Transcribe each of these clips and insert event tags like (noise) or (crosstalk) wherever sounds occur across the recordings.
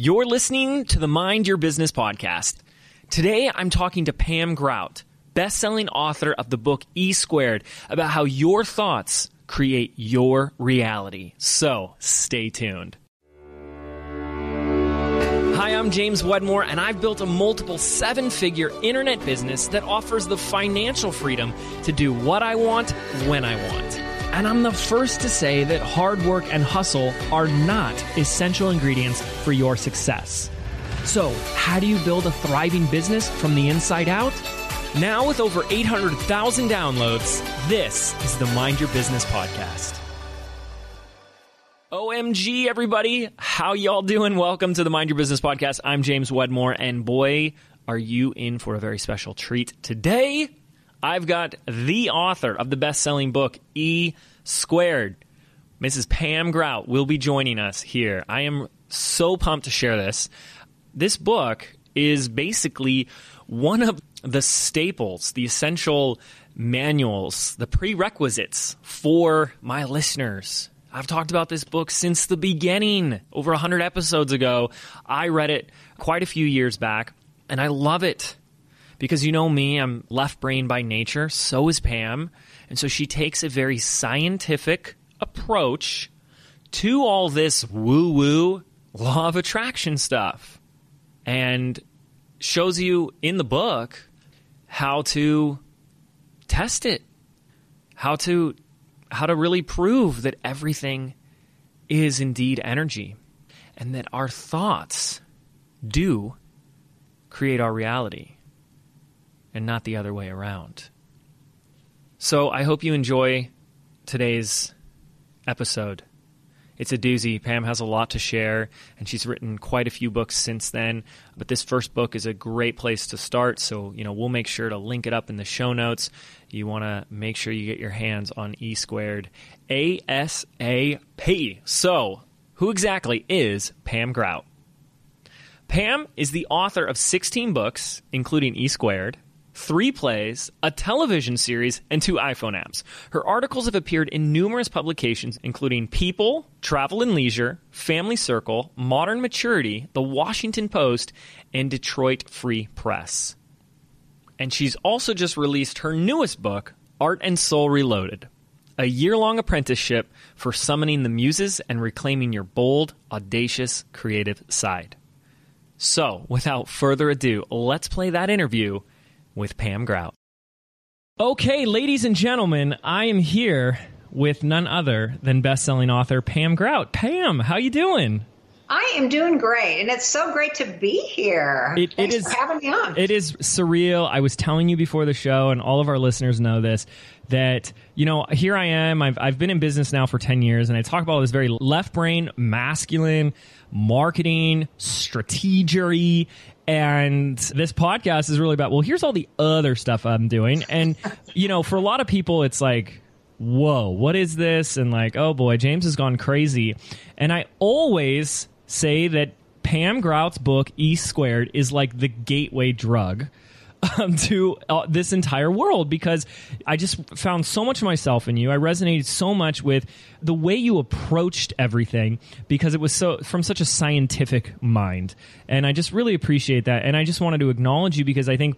You're listening to the Mind Your Business podcast. Today, I'm talking to Pam Grout, best-selling author of the book E Squared, about how your thoughts create your reality. So, stay tuned. Hi, I'm James Wedmore, and I've built a multiple seven figure internet business that offers the financial freedom to do what I want when I want. And I'm the first to say that hard work and hustle are not essential ingredients for your success. So, how do you build a thriving business from the inside out? Now, with over 800,000 downloads, this is the Mind Your Business Podcast. OMG, everybody. How y'all doing? Welcome to the Mind Your Business Podcast. I'm James Wedmore, and boy, are you in for a very special treat today. I've got the author of the best selling book, E Squared. Mrs. Pam Grout will be joining us here. I am so pumped to share this. This book is basically one of the staples, the essential manuals, the prerequisites for my listeners. I've talked about this book since the beginning, over 100 episodes ago. I read it quite a few years back, and I love it because you know me, I'm left brain by nature. So is Pam. And so she takes a very scientific approach to all this woo woo law of attraction stuff and shows you in the book how to test it, how to how to really prove that everything is indeed energy and that our thoughts do create our reality and not the other way around. So I hope you enjoy today's episode. It's a doozy. Pam has a lot to share, and she's written quite a few books since then. But this first book is a great place to start. So, you know, we'll make sure to link it up in the show notes. You want to make sure you get your hands on E squared ASAP. So, who exactly is Pam Grout? Pam is the author of 16 books, including E squared three plays, a television series, and two iPhone apps. Her articles have appeared in numerous publications, including People, Travel and Leisure, Family Circle, Modern Maturity, The Washington Post, and Detroit Free Press. And she's also just released her newest book, Art and Soul Reloaded a year long apprenticeship for summoning the muses and reclaiming your bold, audacious, creative side. So, without further ado, let's play that interview with Pam Grout. Okay, ladies and gentlemen, I am here with none other than best-selling author Pam Grout. Pam, how you doing? I am doing great, and it's so great to be here. It, it is, having me on. It is surreal. I was telling you before the show, and all of our listeners know this, that, you know, here I am. I've, I've been in business now for 10 years, and I talk about this very left brain, masculine, marketing, strategy, and this podcast is really about, well, here's all the other stuff I'm doing. And, you know, for a lot of people, it's like, whoa, what is this? And like, oh boy, James has gone crazy. And I always say that Pam Grout's book, E Squared, is like the gateway drug um, to uh, this entire world because I just found so much of myself in you. I resonated so much with the way you approached everything because it was so from such a scientific mind, and I just really appreciate that. And I just wanted to acknowledge you because I think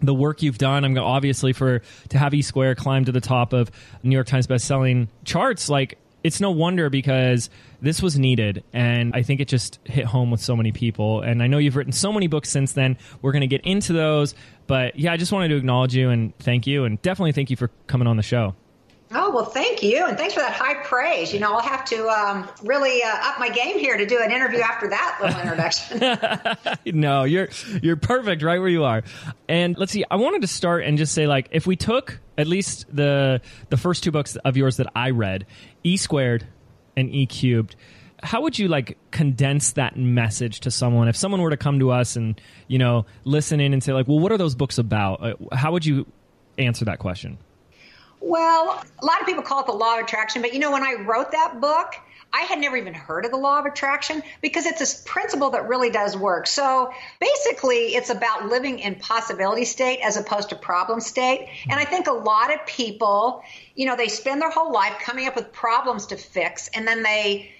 the work you've done. I'm obviously for to have E Squared climb to the top of New York Times best-selling charts. Like it's no wonder because this was needed and i think it just hit home with so many people and i know you've written so many books since then we're going to get into those but yeah i just wanted to acknowledge you and thank you and definitely thank you for coming on the show Oh, well, thank you. And thanks for that high praise. You know, I'll have to um, really uh, up my game here to do an interview after that little introduction. (laughs) (laughs) no, you're, you're perfect right where you are. And let's see, I wanted to start and just say, like, if we took at least the, the first two books of yours that I read, E squared and E cubed, how would you like condense that message to someone? If someone were to come to us and you know listen in and say like well what are those books about? Uh, how would you answer that question? Well, a lot of people call it the law of attraction, but you know, when I wrote that book, I had never even heard of the law of attraction because it's a principle that really does work. So basically, it's about living in possibility state as opposed to problem state. And I think a lot of people, you know, they spend their whole life coming up with problems to fix and then they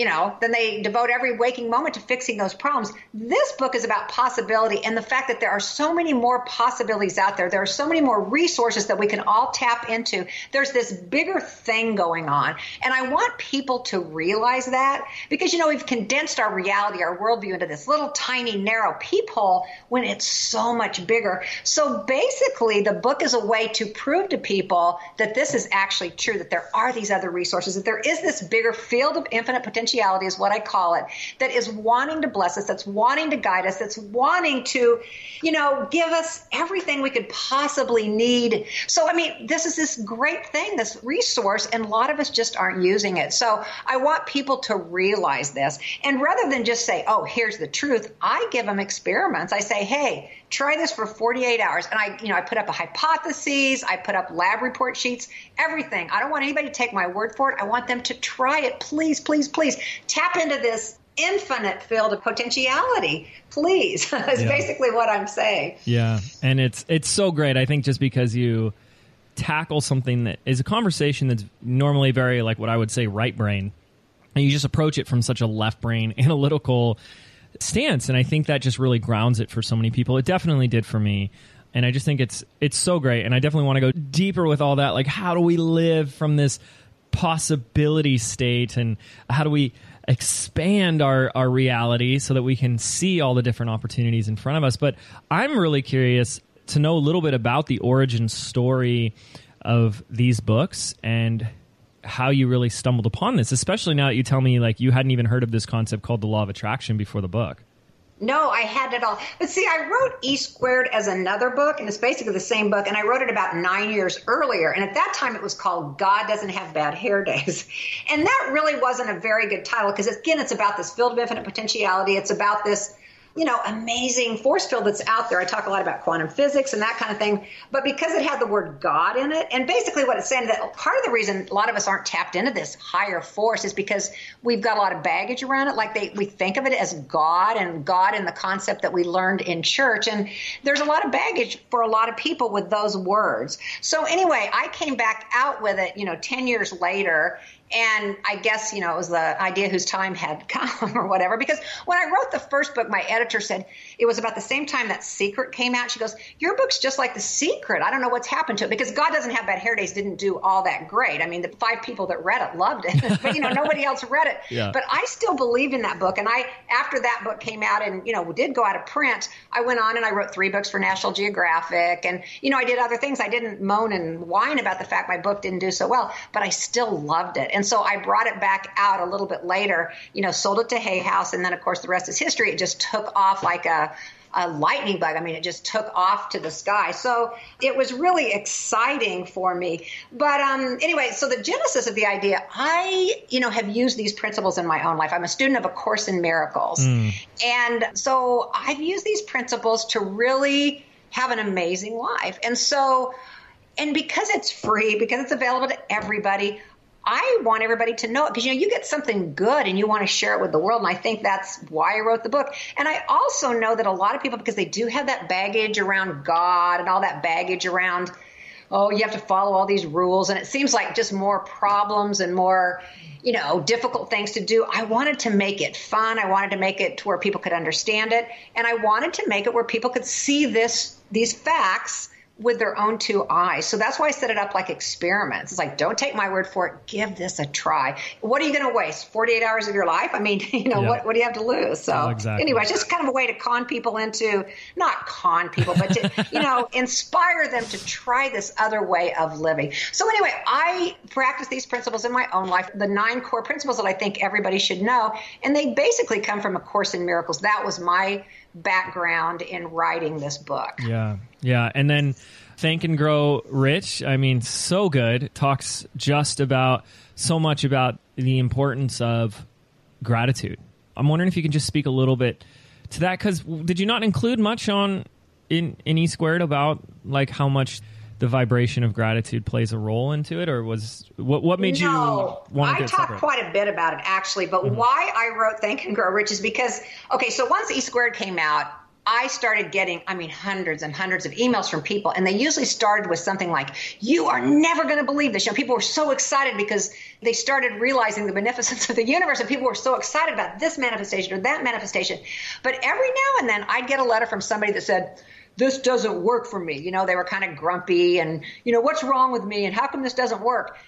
you know, then they devote every waking moment to fixing those problems. This book is about possibility and the fact that there are so many more possibilities out there. There are so many more resources that we can all tap into. There's this bigger thing going on. And I want people to realize that because, you know, we've condensed our reality, our worldview into this little tiny, narrow peephole when it's so much bigger. So basically, the book is a way to prove to people that this is actually true, that there are these other resources, that there is this bigger field of infinite potential potentiality is what I call it, that is wanting to bless us, that's wanting to guide us, that's wanting to, you know, give us everything we could possibly need. So, I mean, this is this great thing, this resource, and a lot of us just aren't using it. So, I want people to realize this. And rather than just say, oh, here's the truth, I give them experiments. I say, hey, try this for 48 hours. And I, you know, I put up a hypothesis, I put up lab report sheets, everything. I don't want anybody to take my word for it. I want them to try it. Please, please, please tap into this infinite field of potentiality please. (laughs) Is yeah. basically what i'm saying. Yeah and it's it's so great. I think just because you tackle something that is a conversation that's normally very like what i would say right brain and you just approach it from such a left brain (laughs) analytical stance and i think that just really grounds it for so many people. It definitely did for me and i just think it's it's so great and i definitely want to go deeper with all that. Like how do we live from this possibility state and how do we expand our, our reality so that we can see all the different opportunities in front of us but i'm really curious to know a little bit about the origin story of these books and how you really stumbled upon this, especially now that you tell me like you hadn't even heard of this concept called the law of attraction before the book. No, I had it all. But see, I wrote E Squared as another book, and it's basically the same book, and I wrote it about nine years earlier. And at that time, it was called God Doesn't Have Bad Hair Days. (laughs) And that really wasn't a very good title because, again, it's about this field of infinite potentiality. It's about this you know, amazing force field that's out there. I talk a lot about quantum physics and that kind of thing, but because it had the word God in it, and basically what it's saying that part of the reason a lot of us aren't tapped into this higher force is because we've got a lot of baggage around it. Like they, we think of it as God and God in the concept that we learned in church, and there's a lot of baggage for a lot of people with those words. So anyway, I came back out with it, you know, ten years later, and I guess, you know, it was the idea whose time had (laughs) come or whatever. Because when I wrote the first book, my editor said it was about the same time that Secret came out. She goes, Your book's just like The Secret. I don't know what's happened to it because God Doesn't Have Bad Hair Days didn't do all that great. I mean, the five people that read it loved it, (laughs) but, you know, nobody else read it. Yeah. But I still believed in that book. And I, after that book came out and, you know, did go out of print, I went on and I wrote three books for National Geographic. And, you know, I did other things. I didn't moan and whine about the fact my book didn't do so well, but I still loved it. And so I brought it back out a little bit later, you know, sold it to Hay House. And then, of course, the rest is history. It just took off like a, a lightning bug. I mean, it just took off to the sky. So it was really exciting for me. But um, anyway, so the genesis of the idea, I, you know, have used these principles in my own life. I'm a student of A Course in Miracles. Mm. And so I've used these principles to really have an amazing life. And so, and because it's free, because it's available to everybody, I want everybody to know it because you know you get something good and you want to share it with the world, and I think that's why I wrote the book. And I also know that a lot of people, because they do have that baggage around God and all that baggage around, oh, you have to follow all these rules, and it seems like just more problems and more, you know, difficult things to do. I wanted to make it fun. I wanted to make it to where people could understand it, and I wanted to make it where people could see this these facts with their own two eyes. So that's why I set it up like experiments. It's like, don't take my word for it. Give this a try. What are you going to waste? 48 hours of your life? I mean, (laughs) you know, yeah. what, what do you have to lose? So, oh, exactly. anyway, it's just kind of a way to con people into, not con people, but to, (laughs) you know, inspire them to try this other way of living. So, anyway, I practice these principles in my own life, the nine core principles that I think everybody should know. And they basically come from A Course in Miracles. That was my background in writing this book. Yeah. Yeah. And then Thank and Grow Rich, I mean, so good. Talks just about so much about the importance of gratitude. I'm wondering if you can just speak a little bit to that because did you not include much on in in E squared about like how much the vibration of gratitude plays a role into it, or was what what made no, you want to? I talked quite a bit about it actually, but mm-hmm. why I wrote Thank and Grow Rich is because okay, so once E squared came out, I started getting, I mean, hundreds and hundreds of emails from people, and they usually started with something like, You are never going to believe this. You know, people were so excited because they started realizing the beneficence of the universe, and people were so excited about this manifestation or that manifestation. But every now and then, I'd get a letter from somebody that said, this doesn't work for me. You know, they were kind of grumpy and, you know, what's wrong with me and how come this doesn't work?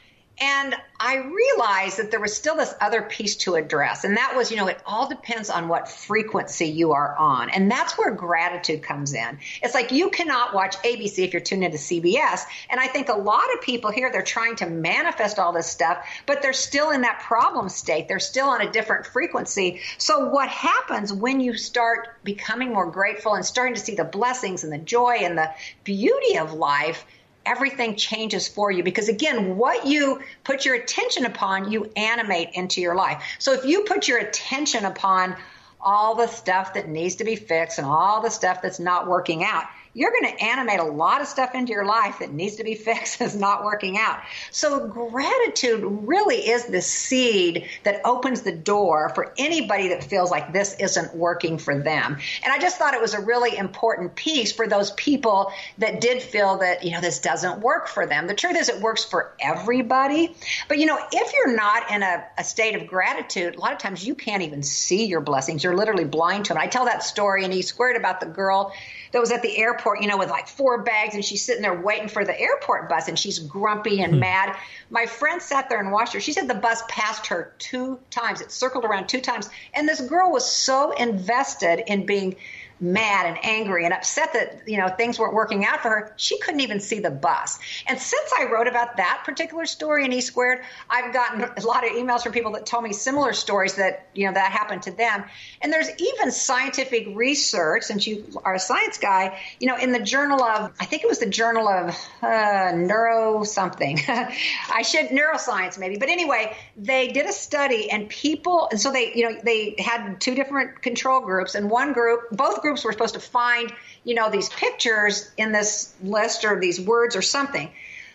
And I realized that there was still this other piece to address. And that was, you know, it all depends on what frequency you are on. And that's where gratitude comes in. It's like you cannot watch ABC if you're tuned into CBS. And I think a lot of people here, they're trying to manifest all this stuff, but they're still in that problem state. They're still on a different frequency. So what happens when you start becoming more grateful and starting to see the blessings and the joy and the beauty of life? Everything changes for you. Because again what you put your attention upon you animate into your life. So if you put your attention upon all the stuff that needs to be fixed and all the stuff that's not working out you're going to animate a lot of stuff into your life that needs to be (laughs) fixed is not working out. So gratitude really is the seed that opens the door for anybody that feels like this isn't working for them. And I just thought it was a really important piece for those people that did feel that, you know, this doesn't work for them. The truth is it works for everybody. But, you know, if you're not in a, a state of gratitude, a lot of times you can't even see your blessings. You're literally blind to them. I tell that story in E Squared about the girl that was at the airport, you know, with like four bags and she's sitting there waiting for the airport bus and she's grumpy and mm. mad. My friend sat there and watched her. She said the bus passed her two times. It circled around two times. And this girl was so invested in being mad and angry and upset that you know things weren't working out for her she couldn't even see the bus. And since i wrote about that particular story in e squared i've gotten a lot of emails from people that told me similar stories that you know that happened to them. And there's even scientific research since you are a science guy you know in the journal of i think it was the journal of uh, neuro something. (laughs) I should neuroscience maybe. But anyway they did a study and people and so they you know they had two different control groups and one group both groups groups were supposed to find, you know, these pictures in this list or these words or something.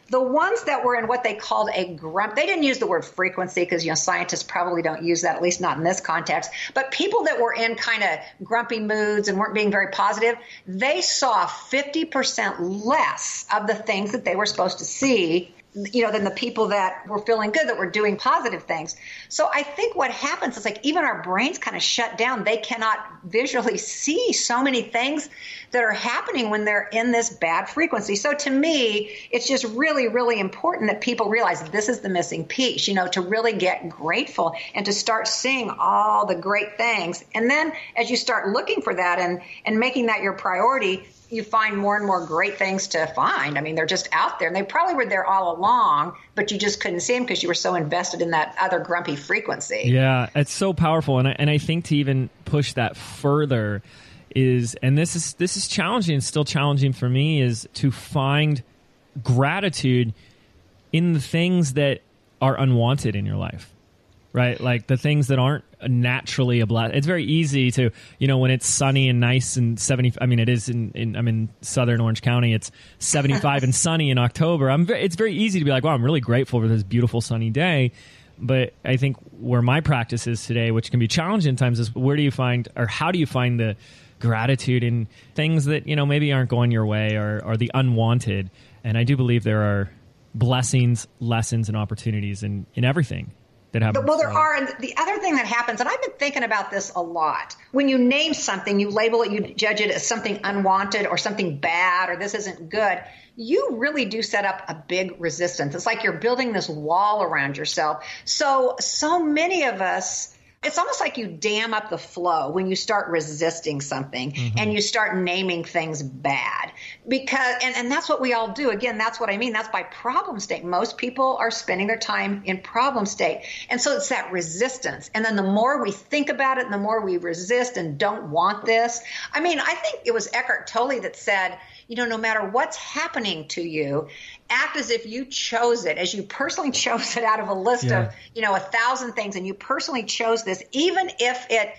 The ones that were in what they called a grump, they didn't use the word frequency because, you know, scientists probably don't use that, at least not in this context. But people that were in kind of grumpy moods and weren't being very positive, they saw 50% less of the things that they were supposed to see you know, than the people that were feeling good, that were doing positive things. So I think what happens is like even our brains kind of shut down. They cannot visually (laughs) see so many things that are happening when they're in this bad frequency. So to me, it's just really, really important that people realize this is the missing piece, you know, to really get grateful and to start seeing all the great things. And then as you start looking for that and, and making that your priority, you find more and more great things to find. I mean, they're just out there, and they probably were there all along, but you just couldn't see them because you were so invested in that other grumpy frequency. Yeah, it's so powerful, and I, and I think to even push that further is, and this is this is challenging, and still challenging for me, is to find gratitude in the things that are unwanted in your life right? Like the things that aren't naturally a blast. It's very easy to, you know, when it's sunny and nice and 70, I mean, it is in, in I'm in Southern Orange County. It's 75 and (laughs) sunny in October. I'm, it's very easy to be like, wow, I'm really grateful for this beautiful sunny day. But I think where my practice is today, which can be challenging in times, is where do you find, or how do you find the gratitude in things that, you know, maybe aren't going your way or, or the unwanted? And I do believe there are blessings, lessons, and opportunities in, in everything that happens. Well, there are. And the other thing that happens, and I've been thinking about this a lot. When you name something, you label it, you judge it as something unwanted or something bad or this isn't good. You really do set up a big resistance. It's like you're building this wall around yourself. So, so many of us it's almost like you dam up the flow when you start resisting something mm-hmm. and you start naming things bad. Because and, and that's what we all do. Again that's what i mean. That's by problem state. Most people are spending their time in problem state. And so it's that resistance. And then the more we think about it and the more we resist and don't want this. I mean i think it was eckhart tolle that said you know, no matter what's happening to you, act as if you chose it, as you personally (laughs) chose it out of a list yeah. of, you know, a thousand things, and you personally chose this, even if it,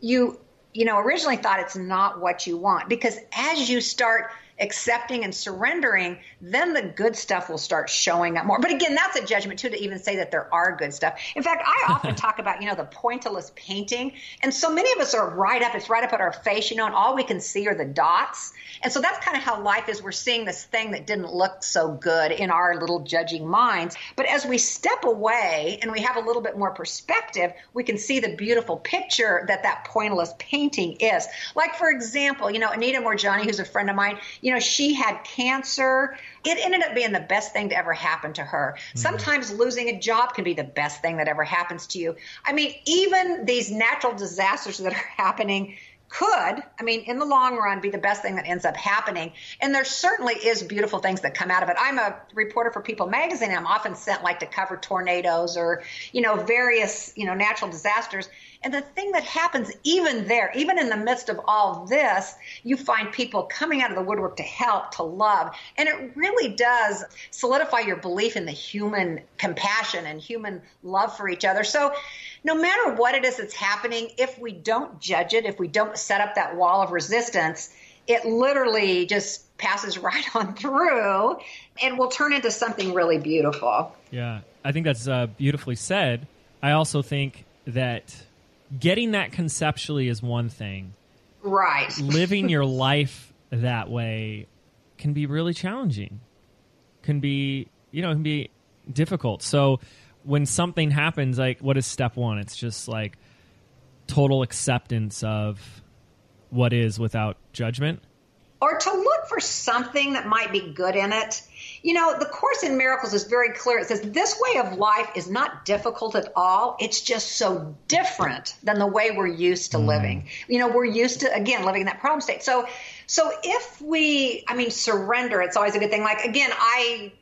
you, you know, originally thought it's not what you want, because as you start accepting and surrendering, then the good stuff will start showing up more. But again, that's a judgment too to even say that there are good stuff. In fact, I often (laughs) talk about, you know, the pointillist painting. And so many of us are right up, it's right up at our face, you know, and all we can see are the dots. And so that's kind of how life is. We're seeing this thing that didn't look so good in our little judging minds. But as we step away and we have a little bit more perspective, we can see the beautiful picture that that pointillist painting is. Like, for example, you know, Anita Moorjani, who's a friend of mine, you know, she had cancer. It ended up being the best thing to ever happen to her. Mm-hmm. Sometimes losing a job can be the best thing that ever happens to you. I mean, even these natural disasters that are (laughs) happening could, I mean, in the long run, be the best thing that ends up happening. And there certainly is beautiful things that come out of it. I'm a reporter for People Magazine. I'm often sent like to cover tornadoes or, you know, various, you know, natural disasters. And the thing that happens even there, even in the midst of all this, you find people coming out of the woodwork to help, to love. And it really does solidify your belief in the human compassion and human love for each other. So, no matter what it is that's happening, if we don't judge it, if we don't set up that wall of resistance, it literally just passes (laughs) right on through and will turn into something really beautiful. Yeah, I think that's uh, beautifully said. I also think that getting that conceptually is one thing. Right. (laughs) Living your life that way can be really challenging. Can be, you know, can be difficult. So when something happens, like what is step one? It's just like total acceptance of what is without judgment. Or to look for something that might be good in it. You know, the Course in Miracles is very clear. It says this way of life is not difficult at all. It's just so different than the way we're used to mm. living. You know, we're used to, again, living in that problem state. So, so if we, I mean, surrender, it's always a good thing. Like, again, I,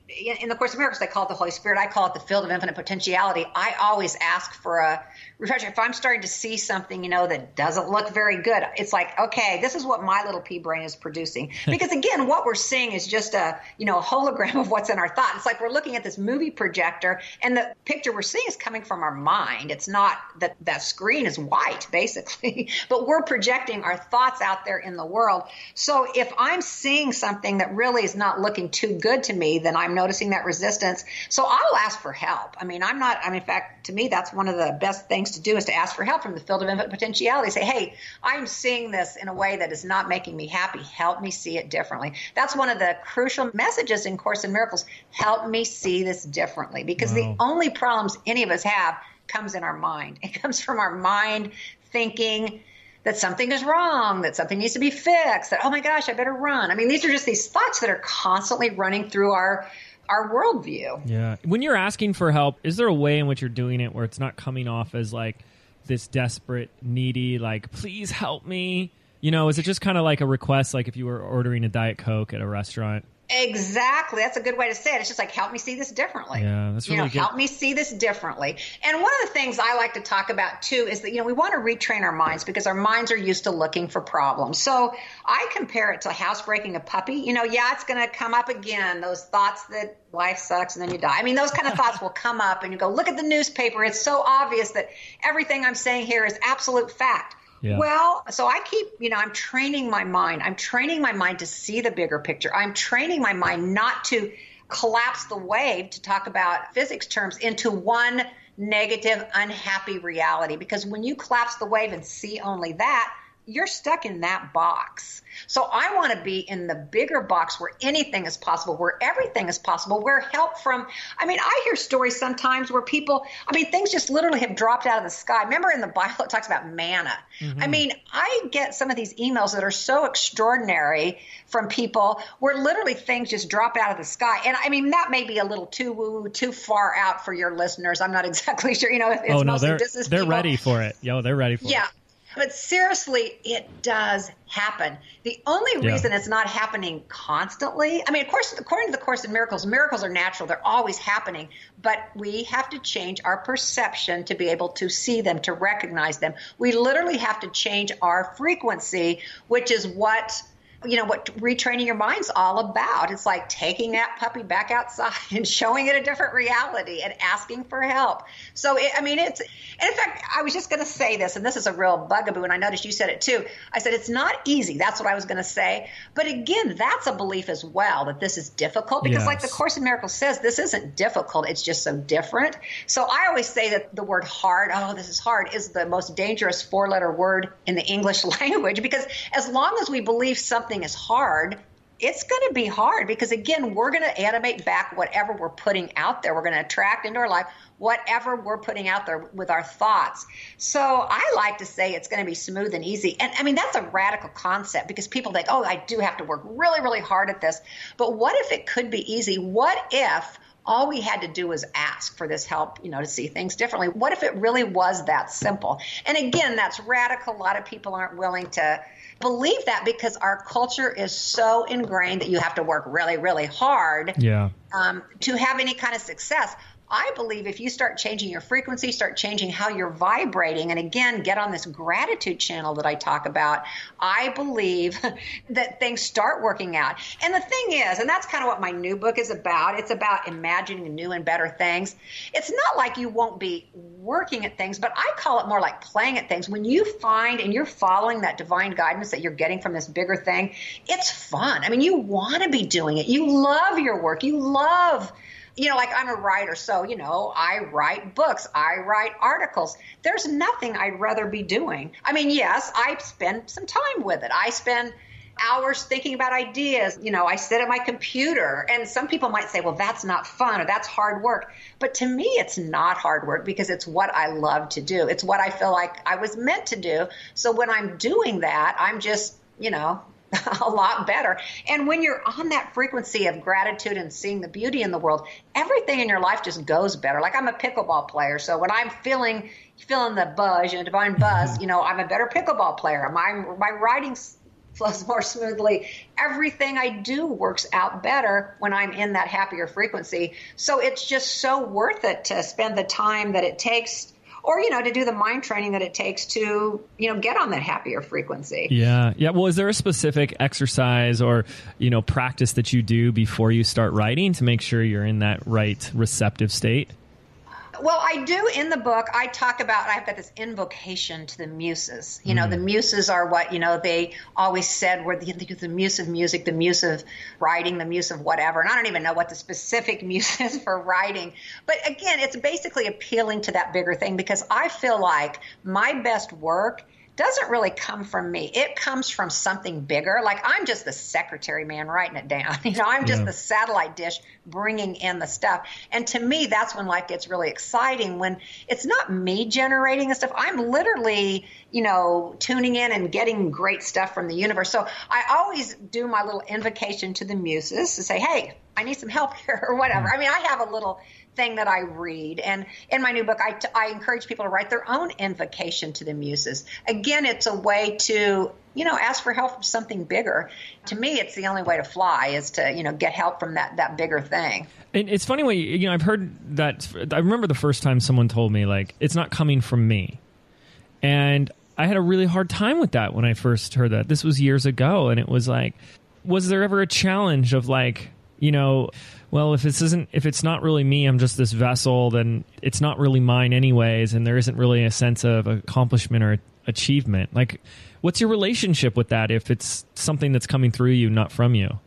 in the Course of Miracles, they call it the Holy Spirit. I call it the field of infinite potentiality. I always ask for a refresher. If I'm starting to see something, you know, that doesn't look very good, it's like, okay, this is what my little pea brain is producing. (laughs) Because again, what we're seeing is just a, you know, a hologram of what's in our thought. It's like we're looking at this movie projector and the picture we're seeing is coming from our mind. It's not that that screen is white, basically, (laughs) but we're projecting our thoughts out there in the world. So if I'm seeing something that really is not looking too good to me, then I'm noticing that resistance. So I'll ask for help. I mean, I'm not, I mean, in fact, to me, that's one of the best things to do is to ask for help from the field of infinite potentiality. Say, hey, I'm seeing this in a way that is not making me happy. Help me see it differently. That's one of the crucial messages in Course in Miracles. Help me see this differently because wow. the only problems any of us have comes in our mind. It comes from our mind thinking that something is wrong, that something needs to be fixed, that, oh my gosh, I better run. I mean, these are just these thoughts that are constantly running through our our worldview. Yeah. When you're asking for help, is there a way in which you're doing it where it's not coming off as like this desperate, needy, like, please help me? You know, is it just kind of like a request, like if you were ordering a Diet Coke at a restaurant? Exactly. That's a good way to say it. It's just like, help me see this differently. Yeah, that's really you know, good. help me see this differently. And one of the things I like to talk about too is that, you know, we want to retrain our minds because our minds are used to looking for problems. So I compare it to housebreaking a puppy. You know, yeah, it's going to come up again. Those thoughts that life sucks and then you die. I mean, those kind of thoughts will come up and you go, look at the newspaper. It's so obvious that everything I'm saying here is absolute fact. Yeah. Well, so I keep, you know, I'm training my mind. I'm training my mind to see the bigger picture. I'm training my mind not to collapse the wave, to talk about physics terms, into one negative, unhappy reality. Because when you collapse the wave and see only that, you're stuck in that box. So I want to be in the bigger box where anything is possible, where everything is possible, where help from, I mean, I hear stories sometimes where people, I mean, things just literally have dropped out of the sky. Remember in the Bible, it talks about manna. Mm-hmm. I mean, I get some of these emails that are so extraordinary from people where literally things just drop out of the sky. And I mean, that may be a little too woo, too far out for your listeners. I'm not (laughs) exactly sure. You know, it's oh, no, they're, they're ready for it. Yo, they're ready for yeah. it. But seriously, it does happen. The only yeah. reason it's not happening constantly, I mean, of course, according to the Course in Miracles, miracles are natural, they're always happening, but we have to change our perception to be able to see them, to recognize them. We literally have to change our frequency, which is what you know what retraining your mind's all about. It's like taking that puppy back outside (laughs) and showing it a different reality and asking for help. So it, I mean, it's and in fact, I was just going to say this, and this is a real bugaboo, and I noticed you said it too. I said it's not easy. That's what I was going to say. But again, that's a belief as well that this is difficult because, yes. like the Course in Miracles says, this isn't difficult. It's just so different. So I always say that the word hard, oh, this is hard, is the most dangerous four-letter word in the English (laughs) language because as long as we believe something something is hard, it's going to be hard because again we're going to animate back whatever we're putting out there we're going to attract into our life whatever we're putting out there with our thoughts so i like to say it's going to be smooth and easy and i mean that's a radical concept because people think oh i do have to work really really hard at this but what if it could be easy what if all we had to do was ask for this help, you know, to see things differently. What if it really was that simple? And again, that's radical. A lot of people aren't willing to believe that because our culture is so ingrained that you have to work really, really hard yeah. um, to have any kind of success. I believe if you start changing your frequency, start changing how you're vibrating, and again, get on this gratitude channel that I talk about, I believe (laughs) that things start working out. And the thing is, and that's kind of what my new book is about, it's about imagining new and better things. It's not like you won't be working at things, but I call it more like playing at things. When you find and you're following that divine guidance that you're getting from this bigger thing, it's fun. I mean, you want to be doing it. You love your work. You love you know, like I'm a writer, so, you know, I write books, I write articles. There's nothing I'd rather be doing. I mean, yes, I spend some time with it. I spend hours thinking about ideas. You know, I sit at my computer, and some people might say, well, that's not fun or that's hard work. But to me, it's not hard work because it's what I love to do. It's what I feel like I was meant to do. So when I'm doing that, I'm just, you know, (laughs) a lot better. And when you're on that frequency of gratitude and seeing the beauty in the world, everything in your life just goes better. Like I'm a pickleball player, so when I'm feeling feeling the buzz, you know, divine buzz, mm-hmm. you know, I'm a better pickleball player. My my writing flows (laughs) more smoothly. Everything I do works out better when I'm in that happier frequency. So it's just so worth it to spend the time that it takes or you know to do the mind training that it takes to you know get on that happier frequency. Yeah. Yeah. Well is there a specific exercise or you know practice that you do before you start writing to make sure you're in that right receptive state well, I do in the book. I talk about I've got this invocation to the muses. You know, mm. the muses are what you know they always said were the, the, muse of music, the muse of writing, the muse of whatever. And I don't even know what the specific (laughs) muse is for writing. But again, it's basically appealing to that bigger thing because I feel like my best work doesn't really come from me. It comes from something bigger. Like I'm just the secretary man writing it down. (laughs) You know, I'm just yeah. the satellite dish bringing in the stuff. And to me, that's when life gets really exciting when it's not me generating the stuff. I'm literally, you know, tuning in and getting great stuff from the universe. So I always do my little invocation to the muses to say, hey, I need some help (laughs) here or whatever. Mm. I mean, I have a little thing that I read. And in my new book, I, I encourage people to write their own invocation to the muses. Again, it's a way to you know ask for help from something bigger to me it's the only way to fly is to you know get help from that that bigger thing and it's funny when you know i've heard that i remember the first time someone told me like it's not coming from me and i had a really hard time with that when i first heard that this was years ago and it was like was there ever a challenge of like you know well, if this isn't, if it's not really me, I'm just this vessel, then it's not really mine anyways, and there isn't really a sense of accomplishment or achievement. Like, what's your relationship with that if it's something that's coming through you, not from you?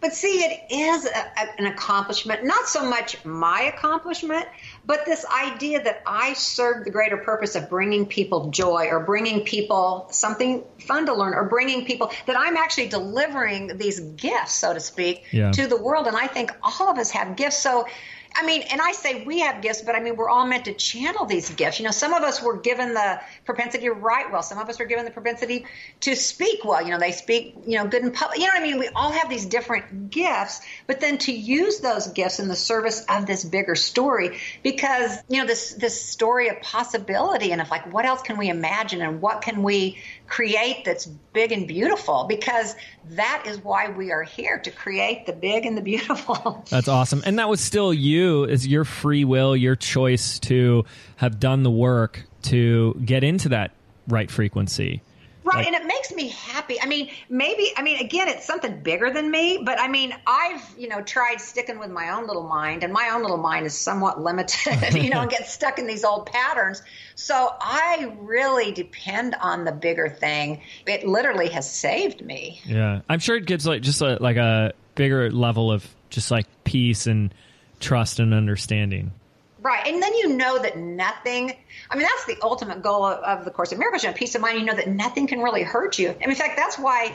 But see, it is a, an accomplishment, not so much my accomplishment, but this idea that I serve the greater purpose of bringing people joy or bringing people something fun to learn or bringing people that I'm actually delivering these gifts, so to speak, yeah. to the world. And I think all of us have gifts. So I mean, and I say we have gifts, but I mean, we're all meant to channel these gifts. You know, some of us were given the propensity to write well. Some of us are given the propensity to speak well. You know, they speak, you know, good in public. You know what I mean? We all have these different gifts, but then to use those gifts in the service of this bigger story, because, you know, this, this story of possibility and of like, what else can we imagine and what can we create that's big and beautiful because that is why we are here to create the big and the beautiful. (laughs) That's awesome. And that was still you, is your free will, your choice to have done the work to get into that right frequency. Right, Like- and it makes me happy. I mean, maybe I mean again, it's something bigger than me, but I mean, I've, you know, tried sticking with my own little mind and my own little mind is somewhat limited, (laughs) you know, and get stuck in these old patterns. So I really depend on the bigger thing. It literally has saved me. Yeah, I'm sure it gives like just a, like a bigger level of just like peace and trust and understanding. Right. And then you know that nothing, I mean, that's the ultimate goal of, of the Course of Miracles, you know, peace of mind. You know that nothing can really hurt you. And in fact, that's why,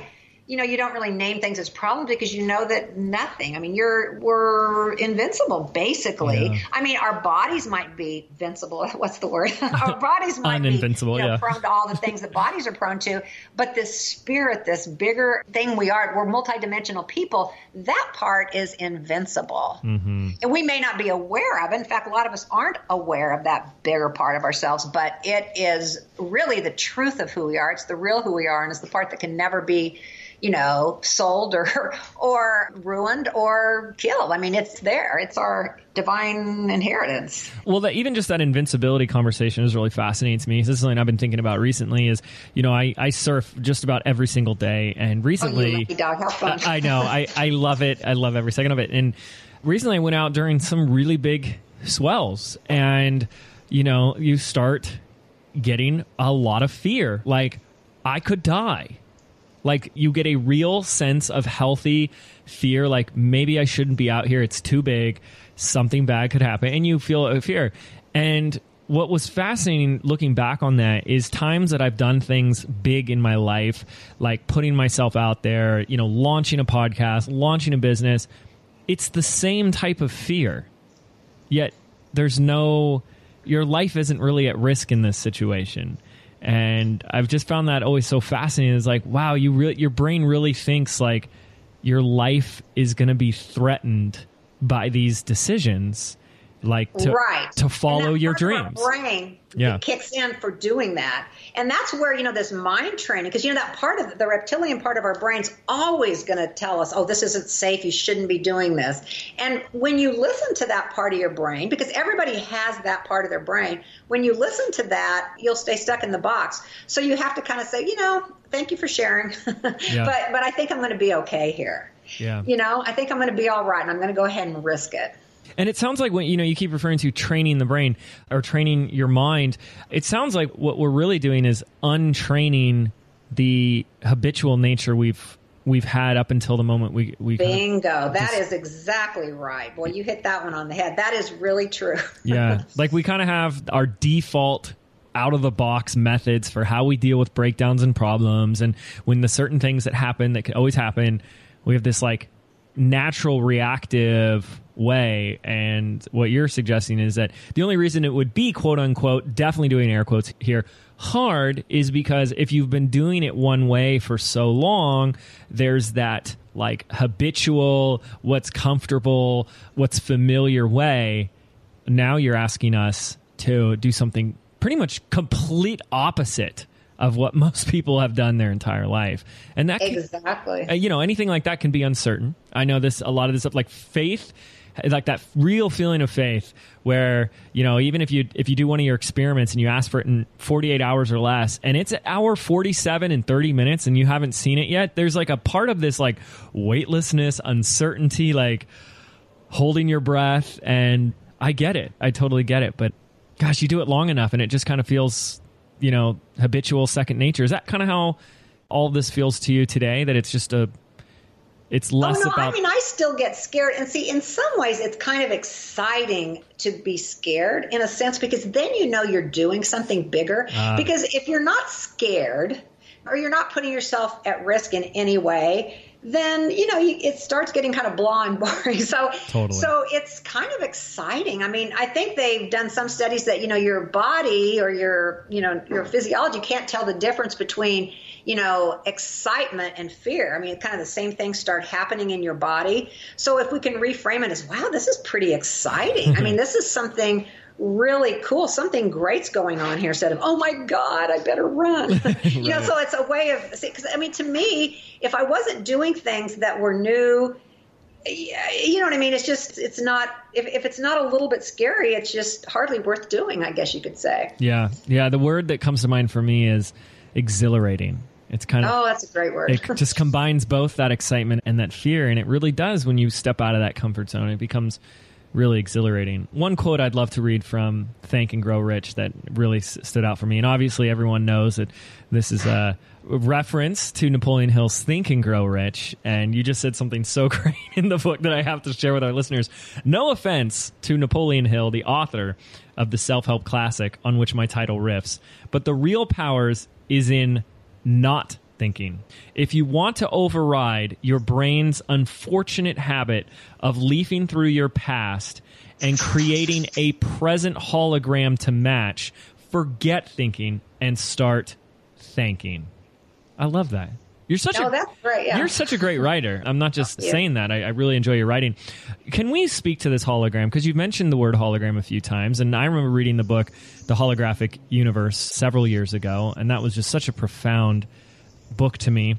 you know, you don't really name things as problems because you know that nothing, I mean, you're, we're invincible, basically. Yeah. I mean, our bodies might be invincible. (laughs) What's the word? (laughs) our bodies might be, you know, yeah. prone to all the things that bodies are prone to. But this spirit, this bigger thing we are, we're multidimensional people, that part is invincible. Mm-hmm. And we may not be aware of it. In fact, a lot of us aren't aware of that bigger part of ourselves, but it is really the truth of who we are. It's the real who we are, and it's the part that can never be, you know, sold or (laughs) or ruined or killed. I mean, it's there. It's our divine inheritance. Well, that even just that invincibility conversation is really fascinating to me. This is something I've been thinking about recently. Is you know I, I surf just about every single day, and Oh, recently lucky dog. How fun. (laughs) I know. I, I love it. I love every second of it. And recently I went out during some really big swells and, you know, you start getting a lot of fear. Like, I could die. Like, you get a real sense of healthy fear. Like, maybe I shouldn't be out here. It's too big. Something bad could happen. And you feel a fear. And what was fascinating looking back on that is times that I've done things big in my life, like putting myself out there, you know, launching a podcast, launching a business. It's the same type of fear. Yet there's no, your life isn't really at risk in this situation. And I've just found that always so fascinating. It's like, wow, you really, your brain really thinks like your life is going to be threatened by these decisions, like to, right to follow your part of our dreams. brain Yeah. kicks in for doing that and that's where you know this mind training because you know that part of the reptilian part of our brain's always going to tell us oh this isn't safe you shouldn't be doing this and when you listen to that part of your brain because everybody has that part of their brain when you listen to that you'll stay stuck in the box so you have to kind of say you know thank you for sharing (laughs) Yeah. but but i think i'm going to be okay here Yeah. you know i think i'm going to be all right and i'm going to go ahead and risk it And it sounds like when you know you keep referring to training the brain or training your mind, it sounds like what we're really doing is untraining the habitual nature we've we've had up until the moment we we kind of- Bingo. That is exactly right. Boy, you hit that one on the head. That is really true. (laughs) yeah, like we kind of have our default out of the box methods for how we deal with breakdowns and problems and when the certain things that happen that can always happen, we have this like natural reactive way. And what you're suggesting is that the only reason it would be quote unquote definitely doing air quotes here hard is because if you've been doing it one way for so long there's that like habitual what's comfortable what's familiar way. Now you're asking us to do something pretty much complete opposite of what (laughs) most people have done their entire life. And that can- exactly. uh, you know anything like that can be uncertain. I know this a lot of this stuff like faith like that real feeling of faith where you know even if you if you do one of your experiments and you ask for it in 48 hours or less and it's hour 47 and 30 minutes and you haven't seen it yet there's like a part of this like weightlessness uncertainty like holding your breath. And i get it. I totally get it. But gosh you do it long enough and it just kind of feels you know habitual second nature. Is that kind of how all this feels to you today that it's just a it's less oh no, about I mean I still get scared. And see in some ways it's kind of exciting to be scared in a sense because then you know you're doing something bigger. Ah. because if you're not scared or you're not putting yourself at risk in any way then you know you, it starts getting kind of blah and boring. (laughs) So Totally. so it's kind of exciting. I mean i think they've done some studies that you know your body or your you know your physiology can't tell the difference between you know excitement and fear. I mean kind of the same things start happening in your body. So if we can reframe it as wow this is pretty exciting. I mean (laughs) this is something really cool something great's going on here instead of oh my god i better run (laughs) you know so it's a way of because i mean to me if i wasn't doing things that were new you know what I mean? It's just, it's not, if, if it's not a little bit scary, it's just hardly worth doing, I guess you could say. yeah yeah the word that comes to mind for me is exhilarating It's kind of oh, that's a great word. it just combines both that excitement and that fear, and it really does when you step out of that comfort zone. It becomes really exhilarating. One quote I'd love to read from Thank and Grow Rich that really s- stood out for me, and obviously everyone knows that this is a reference to Napoleon Hill's Think and Grow Rich, and you just said something so (laughs) great in the book that I have to share with our listeners. No offense to Napoleon Hill, the author of the self help classic on which my title riffs, but the real powers is in not thinking. If you want to override your brain's unfortunate habit of leafing through your past and creating a present hologram to match, forget thinking and start thanking. I love that. You're such oh, a great, yeah. you're such a great writer. I'm not just saying that. I, I, really enjoy your writing. Can we speak to this hologram? Because you've mentioned the word hologram a few times, and I remember reading the book "The Holographic Universe" several years ago, and that was just such a profound book to me.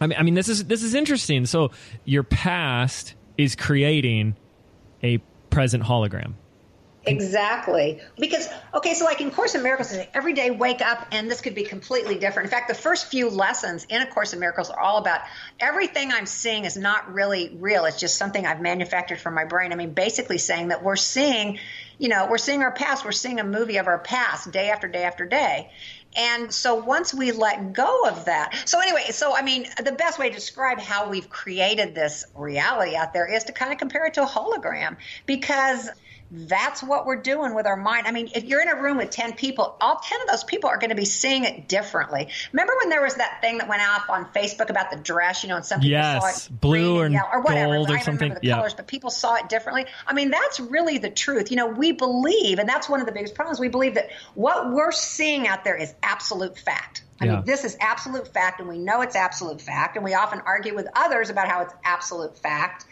I mean, I mean, this is this is interesting. So your past is creating a present hologram. Exactly. Because, okay, so like in Course in Miracles, every day wake up and this could be completely different. In fact, the first few lessons in A Course in Miracles are all about everything I'm seeing is not really real. It's just something I've manufactured from my brain. I mean, basically saying that we're seeing, you know, we're seeing our past, we're seeing a movie of our past day after day after day. And so once we let go of that, so anyway, so I mean, the best way to describe how we've created this reality out there is to kind of compare it to a hologram because that's what we're doing with our mind. I mean, if you're in a room with 10 people, all 10 of those people are going to be seeing it differently. Remember when there was that thing that went off on Facebook about the dress, you know, and some people yes, saw it blue or, or whatever. gold or I don't something. remember the yeah. colors, but people saw it differently. I mean, that's really the truth. You know, we believe, and that's one of the biggest problems, we believe that what we're seeing out there is absolute fact. I yeah. mean, this is absolute fact, and we know it's absolute fact, and we often argue with others about how it's absolute fact.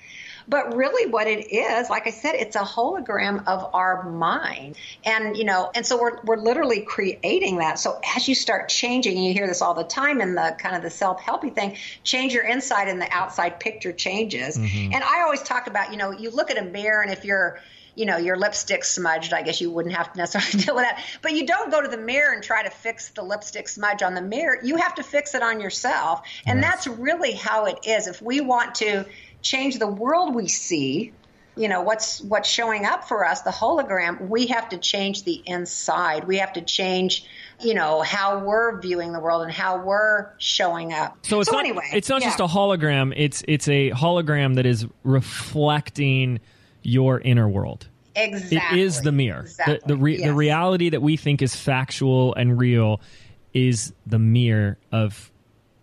But really, what it is, like I said, it's a hologram of our mind. And, you know, and so we're, we're literally creating that. So as you start changing, and you hear this all the time in the kind of the self helpy thing, change your inside and the outside picture changes. Mm-hmm. And I always talk about, you know, you look at a mirror and if you're, you know, your lipstick smudged, I guess you wouldn't have to necessarily (laughs) deal with that. But you don't go to the mirror and try to fix the lipstick smudge on the mirror. You have to fix it on yourself. And yes. that's really how it is. If we want to change the world we see, you know what's what's showing up for us the hologram we have to change the inside we have to change you know how we're viewing the world and how we're showing up so it's so not, anyway it's not yeah. just a hologram it's it's a hologram that is reflecting your inner world exactly it is the mirror exactly. the the, re- yes. the reality that we think is factual and real is the mirror of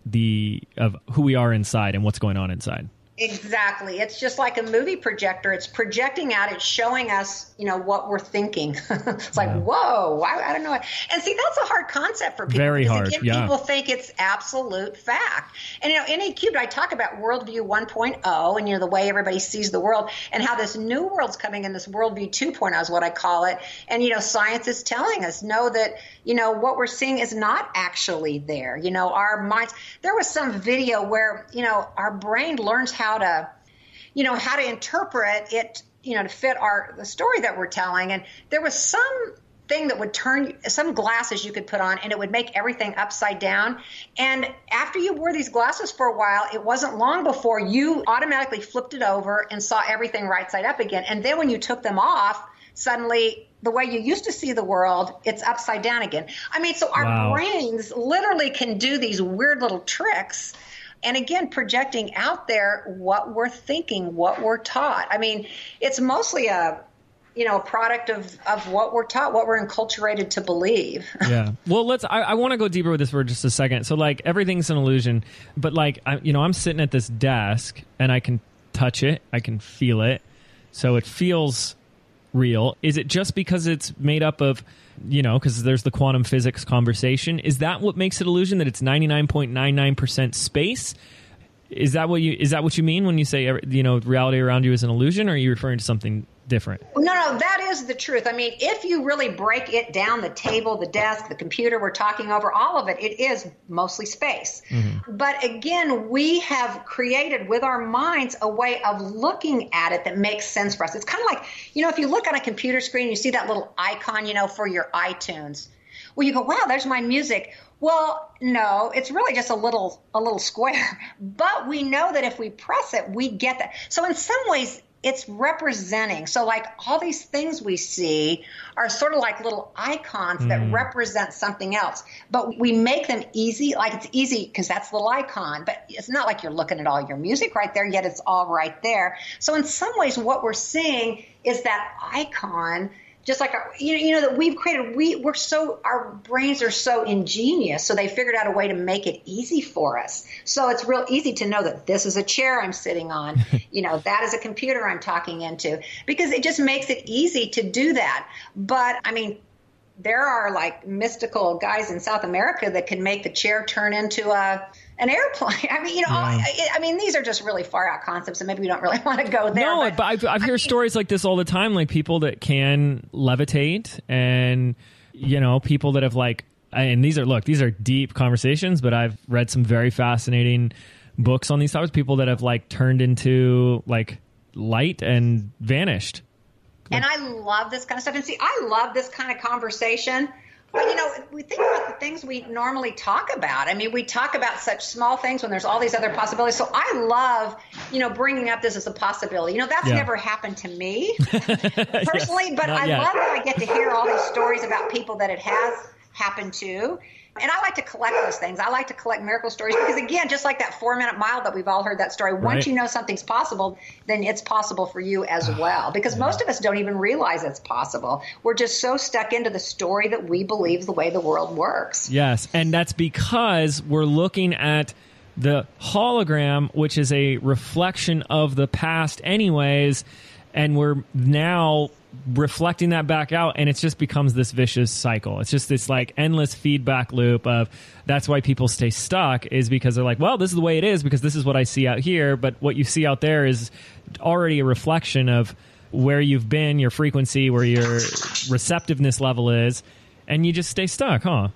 the of who we are inside and what's going on inside Exactly. It's just like a movie projector. It's projecting out. It's showing us, you know, what we're thinking. (laughs) it's like, yeah. whoa, I, I, don't know. And see, that's a hard concept for people. Very hard. Again, yeah. People think it's absolute fact. And you know, in A Cubed, I talk about worldview 1.0 and you know the way everybody sees the world and how this new world's coming in. This worldview 2.0 is what I call it. And you know, science is telling us know that you know what we're seeing is not actually there. You know, our minds. There was some video where you know our brain learns how to, you know, how to interpret it, you know, to fit our the story that we're telling. And there was some thing that would turn some glasses you could put on and it would make everything upside down. And after you wore these glasses for a while, it wasn't long before you automatically flipped it over and saw everything right side up again. And then when you took them off, suddenly the way you used to see the world, it's upside down again. I mean, so our wow. brains literally can do these weird little tricks and again projecting out there what we're thinking what we're taught. I mean it's mostly a you know a product of of what we're taught what we're enculturated to believe. (laughs) Yeah. Well let's i, I want to go deeper with this for just a second. So like everything's an illusion but like I, you know i'm sitting at this desk and i can touch it i can feel it. So it feels real is it just because it's made up of you know, because there's the quantum physics conversation. Is that what makes it illusion? That it's 99.99% space? Is that what you is that what you mean when you say you know reality around you is an illusion, or are you referring to something different. No, no, that is the truth. I mean, if you really break it down the table, the desk, the computer we're talking over, all of it, it is mostly space. Mm-hmm. But again, we have created with our minds a way of looking at it that makes sense for us. It's kind of like, you know, if you look on a computer screen, you see that little icon, you know, for your iTunes. well, you go, wow, there's my music. Well, no, it's really just a little a little square. (laughs) But we know that if we press it, we get that. So in some ways, it's representing. So like all these things we see are sort of like little icons mm. that represent something else. But we make them easy. Like it's easy because that's the little icon, but it's not like you're looking at all your music right there, yet it's all right there. So in some ways what we're seeing is that icon just like our, you know, you know that we've created we we're so our brains are so ingenious so they figured out a way to make it easy for us. So it's real easy to know that this is a chair i'm sitting on (laughs) you know that is a computer i'm talking into because it just makes it easy to do that. But i mean there are like mystical guys in south america that can make the chair turn into a an airplane. (laughs) I mean, you know, yeah. I, I, mean, these are just really far out concepts, and maybe we don't really (laughs) want to go there. No, but, but I've, I've heard stories like this all the time, like people that can levitate, and you know, people that have like, and these are look, these are deep conversations, but I've read some very fascinating books on these topics. People that have like turned into like light and vanished. And I love this kind of stuff. And see, I love this kind of conversation but you know, we think about the things we normally talk about. I mean, we talk about such small things when there's all these other possibilities. So I love, you know, bringing up this as a possibility. You know, that's yeah. never happened to me (laughs) personally, yes, but I yet. love that I get to hear all these stories about people that it has happened to. And I like to collect those things. I like to collect miracle stories because, again, just like that four minute mile that we've all heard that story, once right. you know something's possible, then it's possible for you as ah, well. Because yeah. most of us don't even realize it's possible. We're just so stuck into the story that we believe the way the world works. Yes. And that's because we're looking at the hologram, which is a reflection of the past, anyways. And we're now reflecting that back out and it just becomes this vicious cycle. It's just this like endless feedback loop of that's why people stay stuck is because they're like well this is the way it is because this is what i see out here. But what you see out there is already a reflection of where you've been your frequency where your receptiveness level is and you just stay stuck huh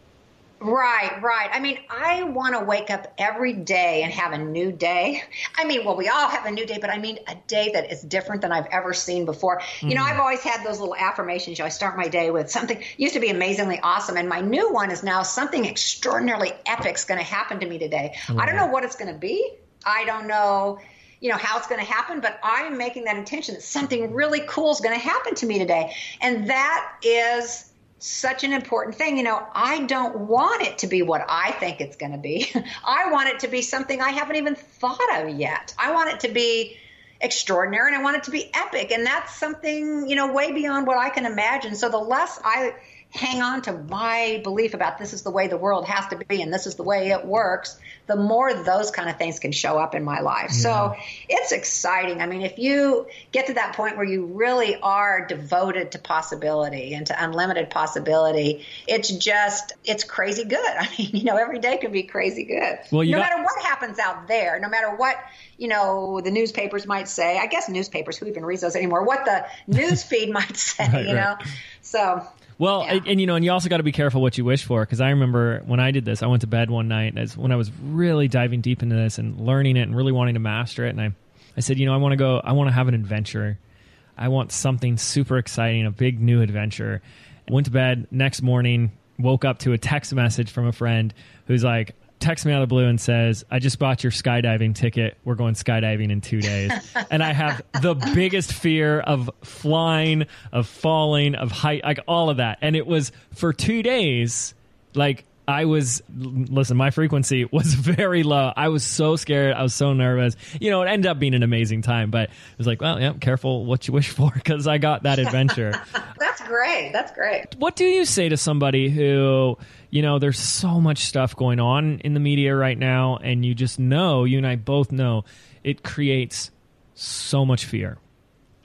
Right, right. I mean, I want to wake up every day and have a new day. (laughs) I mean, well, we all have a new day, but I mean a day that is different than I've ever seen before. Mm. You know, mm. I've always had those little affirmations. You know, I start my day with something used to be amazingly awesome, and my new one is now something extraordinarily epic is going to happen to me today. I don't know what it's going to be. I don't know you know how it's going to happen but i'm making that intention that something really cool is going to happen to me today and that is such an important thing. You know, I don't want it to be what I think it's going to be. (laughs) I want it to be something I haven't even thought of yet. I want it to be extraordinary and I want it to be epic. And that's something, you know, way beyond what I can imagine. So the less I hang on to my belief about this is the way the world has to be and this is the way it works, the more those kind of things can show up in my life. Yeah. So it's exciting. I mean, if you get to that point where you really are devoted to possibility and to unlimited possibility, it's just, it's crazy good. (laughs) I mean, you know, every day can be crazy good. Well, no matter what happens out there, no matter what, you know, the newspapers might say, I guess newspapers, who even reads those anymore, what the (laughs) news feed might say, right, you know? So well, yeah. and, and, you know, and you also got to be careful what you wish for because I remember when I did this, I went to bed one night as when I was really diving deep into this and learning it and really wanting to master it, and I, I said, you know, I want to go, I want to have an adventure, I want something super exciting, a big new adventure. went to bed next morning, woke up to a text message from a friend who's like, texts me out of the blue and says, I just bought your skydiving ticket. We're going skydiving in two days. (laughs) and I have the biggest fear of flying, of falling, of height, like all of that. And it was for two days, like I was listen, my frequency (laughs) was very low. I was so scared. I was so nervous. You know, it ended up being an amazing time, but it was like, well, yeah, careful what you wish (laughs) for because I got that adventure. (laughs) That's great. That's great. What do you say to somebody who, you know, there's so much stuff going on in the media right now, and you just know, you and I both know, it creates so much fear.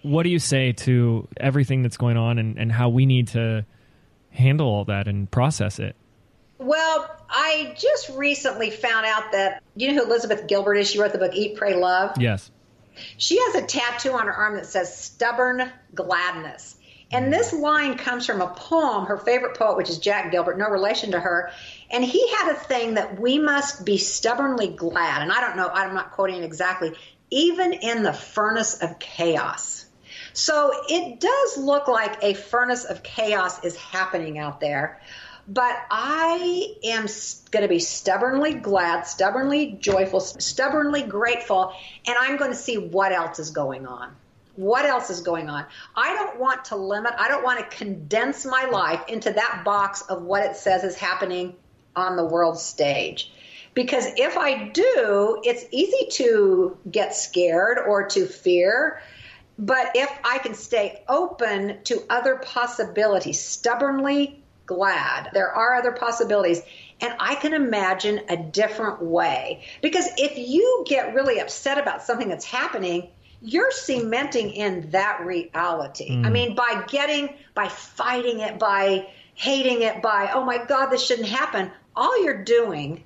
What do you say to everything that's going on and, and how we need to handle all that and process it? Well, I just recently found out that you know who Elizabeth Gilbert is? She wrote the book Eat, Pray, Love. Yes. She has a tattoo on her arm that says stubborn gladness. And this line comes from a poem, her favorite poet, which is Jack Gilbert, no relation to her. And he had a thing that we must be stubbornly glad. And I don't know, I'm not quoting exactly, even in the furnace of chaos. So it does look like a furnace of chaos is happening out there. But I am going to be stubbornly glad, stubbornly joyful, stubbornly grateful, and I'm going to see what else is going on. What else is going on? I don't want to limit, I don't want to condense my life into that box of what it says is happening on the world stage. Because if I do, it's easy to get scared or to fear. But if I can stay open to other possibilities, stubbornly glad there are other possibilities, and I can imagine a different way. Because if you get really upset about something that's happening, you're cementing in that reality. Mm. I mean, by getting, by fighting it, by hating it, by, oh my God, this shouldn't happen, all you're doing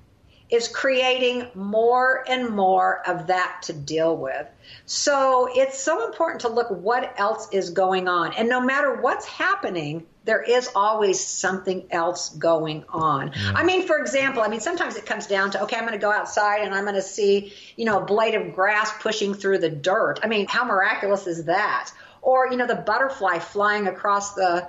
is creating more and more of that to deal with. So it's so important to look what else is going on. And no matter what's happening, there is always something else going on. Yeah. I mean, for example, I mean, sometimes it comes down to, okay, I'm going to go outside and I'm going to see, you know, a blade of grass pushing through the dirt. I mean, how miraculous is that? Or, you know, the butterfly flying across the,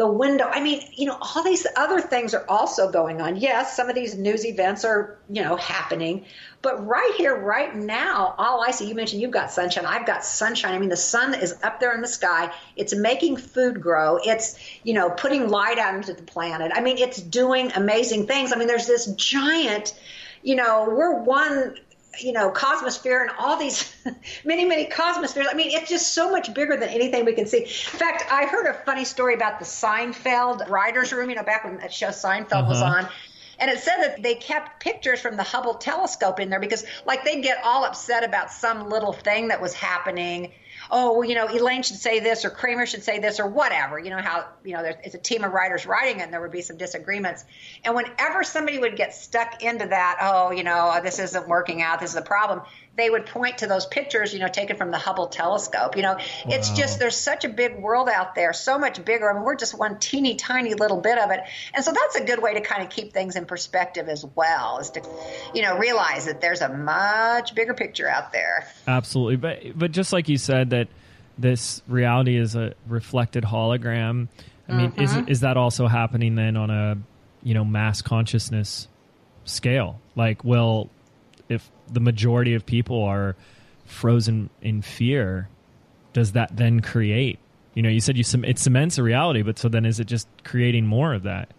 the window. I mean, you know, all these other things are also going on. Yes, some of these news events are, you know, happening, but right here, right now, all I see, you mentioned you've got sunshine. I've got sunshine. I mean, the sun is up there in the sky. It's making food grow. It's, you know, putting light out into the planet. I mean, it's doing amazing things. I mean, there's this giant, you know, we're one you know, Cosmosphere and all these (laughs) many, many Cosmospheres. I mean, it's just so much bigger than anything we can see. In fact, I heard a funny story about the Seinfeld writer's room, you know, back when that show Seinfeld uh-huh. was on. And it said that they kept pictures from the Hubble telescope in there because, like, they'd get all upset about some little thing that was happening oh, well, you know, Elaine should say this or Kramer should say this or whatever. You know how you know it's a team of writers writing it, and there would be some disagreements. And whenever somebody would get stuck into that, oh, you know, this isn't working out, this is a problem they would point to those pictures, you know, taken from the Hubble telescope. You know, wow. it's just there's such a big world out there, so much bigger. I mean, we're just one teeny tiny little bit of it, and so that's a good way to kind of keep things in perspective as well, is to, you know, realize that there's a much bigger picture out there. Absolutely, but but just like you said that this reality is a reflected hologram. I mean, mm-hmm. is is that also happening then on a you know mass consciousness scale? Like, will if the majority of people are frozen in fear, does that then create? You know, you said you it cements a reality, but so then is it just creating more of that?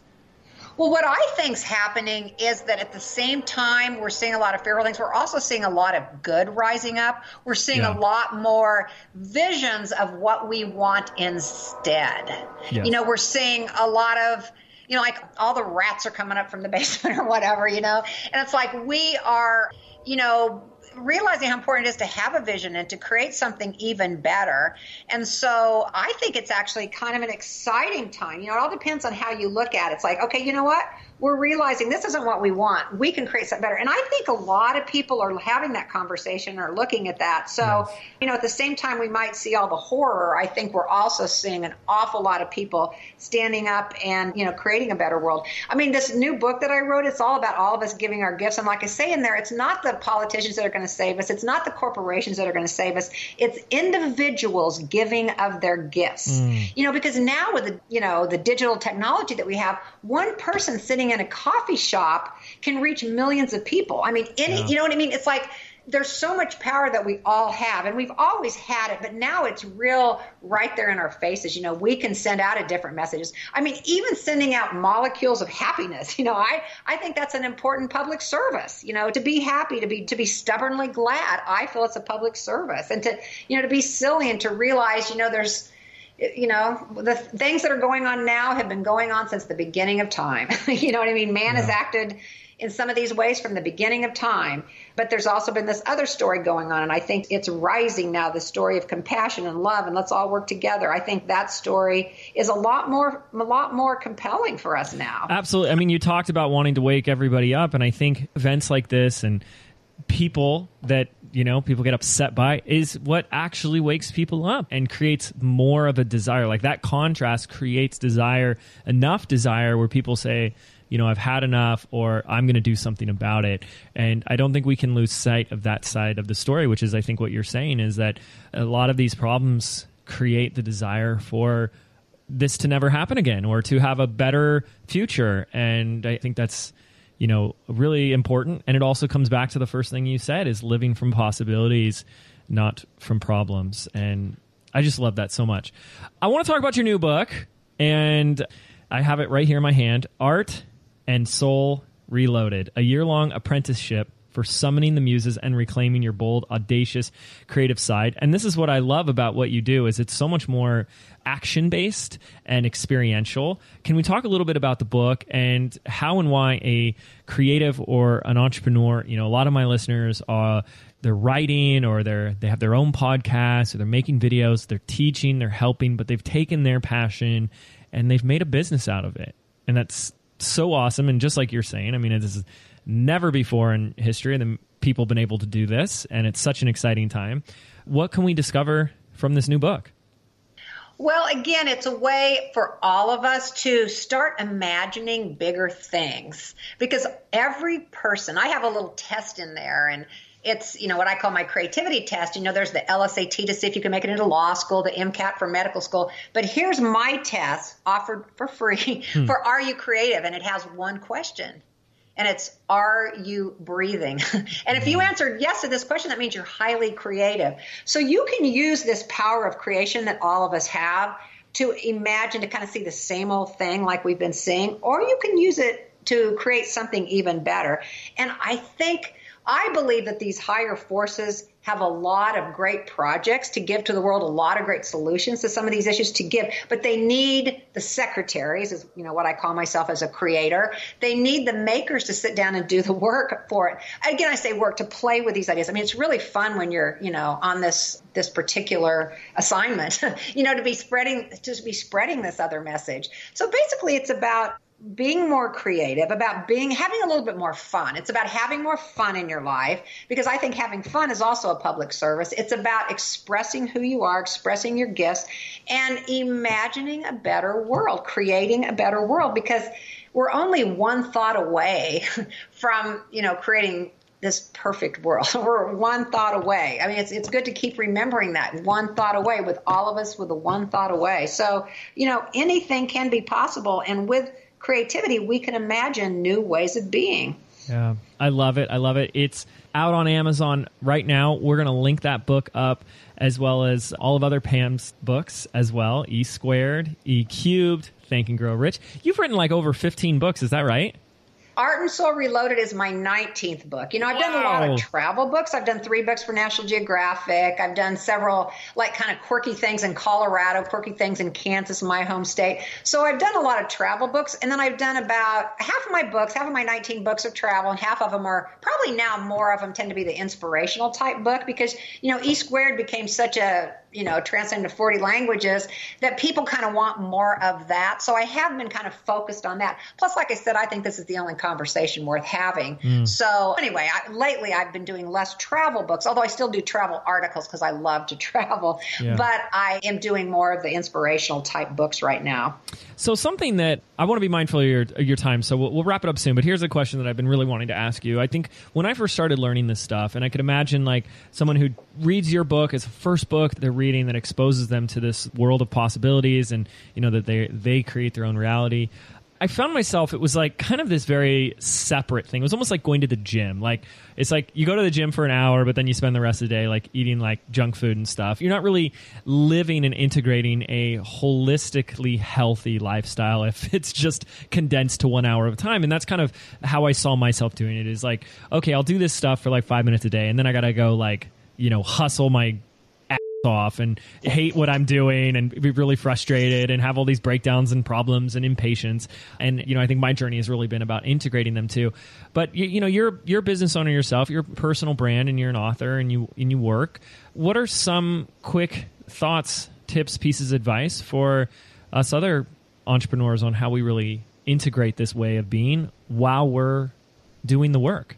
Well, what I think's happening is that at the same time we're seeing a lot of fearful things, we're also seeing a lot of good rising up. We're seeing yeah. a lot more visions of what we want instead. Yes. You know, we're seeing a lot of you know, like all the rats are coming up from the (laughs) basement or whatever, you know? And it's like we are, you know, realizing how important it is to have a vision and to create something even better. And so I think it's actually kind of an exciting time. You know, it all depends on how you look at it. It's like, okay, you know what? We're realizing this isn't what we want. We can create something better. And I think a lot of people are having that conversation or looking at that. So, yes. you know, at the same time we might see all the horror, I think we're also seeing an awful lot of people standing up and, you know, creating a better world. I mean, this new book that I wrote, it's all about all of us giving our gifts. And like I say in there, it's not the politicians that are going to save us. It's not the corporations that are going to save us. It's individuals giving of their gifts. Mm. You know, because now with the, you know, the digital technology that we have, one person sitting in a coffee shop can reach millions of people. I mean, any, yeah. you know what I mean? It's like there's so much power that we all have, and we've always had it, but now it's real right there in our faces. You know, we can send out a different messages. I mean, even sending out molecules of happiness. (laughs) You know, I I think that's an important public service. You know, to be happy, to be to be stubbornly glad. I feel it's a public service, and to you know to be silly and to realize you know there's you know, the things that are going on now have been going on since the beginning of time. (laughs) you know what I mean? Man yeah. has acted in some of these ways from the beginning of time. But there's also been this other story going on, and I think it's rising now the story of compassion and love, and let's all work together. I think that story is a lot more, a lot more compelling for us now. Absolutely. I mean, you talked about wanting to wake everybody up, and I think events like this and people that you know people get upset by is what actually wakes people up and creates more of a desire like that contrast creates desire enough desire where people say you know i've had enough or i'm going to do something about it and i don't think we can lose sight of that side of the story which is i think what you're saying is that a lot of these problems create the desire for this to never happen again or to have a better future. And I think that's you know really important. And it also comes back to the first thing you said is living from possibilities, not from problems. And I just love that so much. I want to talk about your new book, and I have it right here in my hand Art and Soul Reloaded, a year long apprenticeship for summoning the muses and reclaiming your bold audacious creative side and this is what i love about what you do is it's so much more action based and experiential. Can we talk a little bit about the book and how and why a creative or an entrepreneur you know a lot of my listeners are they're writing or they're they have their own podcast or they're making videos they're teaching they're helping but they've taken their passion and they've made a business out of it. And that's so awesome. And just like you're saying i mean it is never before in history the people been able to do this and it's such an exciting time. What can we discover from this new book well, again, it's a way for all of us to start imagining bigger things because every person, I have a little test in there, and it's you know what I call my creativity test. You know, there's the LSAT to see if you can make it into law school, the MCAT for medical school. But here's my test offered for free hmm. (laughs) for Are You Creative? And it has one question. And it's Are you breathing? (laughs) and if you hmm. answered yes to this question, that means you're highly creative. So you can use this power of creation that all of us have to imagine to kind of see the same old thing like we've been seeing, or you can use it to create something even better. And I think I believe that these higher forces have a lot of great projects to give to the world, a lot of great solutions to some of these issues to give, but they need the secretaries, is you know what I call myself as a creator. They need the makers to sit down and do the work for it. Again, I say work to play with these ideas. I mean, it's really fun when you're, you know, on this this particular assignment, (laughs) you know, to be spreading to be spreading this other message. So basically it's about being more creative, about being having a little bit more fun. It's about having more fun in your life because I think having fun is also a public service. It's about expressing who you are, expressing your gifts, and imagining a better world, creating a better world because we're only one thought away (laughs) from, you know, creating this perfect world. (laughs) We're one thought away. I mean, it's it's good to keep remembering that one thought away with all of us with a one thought away. So, you know, anything can be possible and with creativity, we can imagine new ways of being. Yeah, I love it. I love it. It's out on Amazon right now. We're going to link that book up as well as all of other Pam's books as well E squared, E cubed, Thank and Grow Rich. You've written like over 15 books, is that right? Art and Soul Reloaded is my 19th book. You know, I've wow. done a lot of travel books. I've done three books for National Geographic. I've done several, like, kind of quirky things in Colorado, quirky things in Kansas, my home state. So I've done a lot of travel books. And then I've done about half of my books, half of my 19 books are travel, and half of them are probably now more of them tend to be the inspirational type book because, you know, E squared became such a you know, translate into 40 languages, that people kind of want more of that. So I have been kind of focused on that. Plus, like I said, I think this is the only conversation worth having. Mm. So anyway, I, lately I've been doing less travel books, although I still do travel articles because I love to (laughs) travel. Yeah. But I am doing more of the inspirational type books right now. So something that I want to be mindful of your, your time, so we'll, we'll wrap it up soon. But here's a question that I've been really wanting to ask you. I think when I first started learning this stuff, and I could imagine like someone who reads your book as a first book they're reading that exposes them to this world of possibilities, and you know that they they create their own reality. I found myself, it was like kind of this very separate thing. It was almost like going to the gym. Like, it's like you go to the gym for an hour, but then you spend the rest of the day like eating like junk food and stuff. You're not really living and integrating a holistically healthy lifestyle if (laughs) it's just condensed to one hour of time. And that's kind of how I saw myself doing it is like, okay, I'll do this stuff for like five minutes a day, and then I got to go like, you know, hustle my off and hate what I'm doing and be really frustrated and have all these breakdowns and problems and impatience. And you know, I think my journey has really been about integrating them too. But you, you know, you're you're a business owner yourself, you're a personal brand, and you're an author, and you and you work. What are some quick thoughts, tips, pieces of advice for us other entrepreneurs on how we really integrate this way of being while we're doing the work?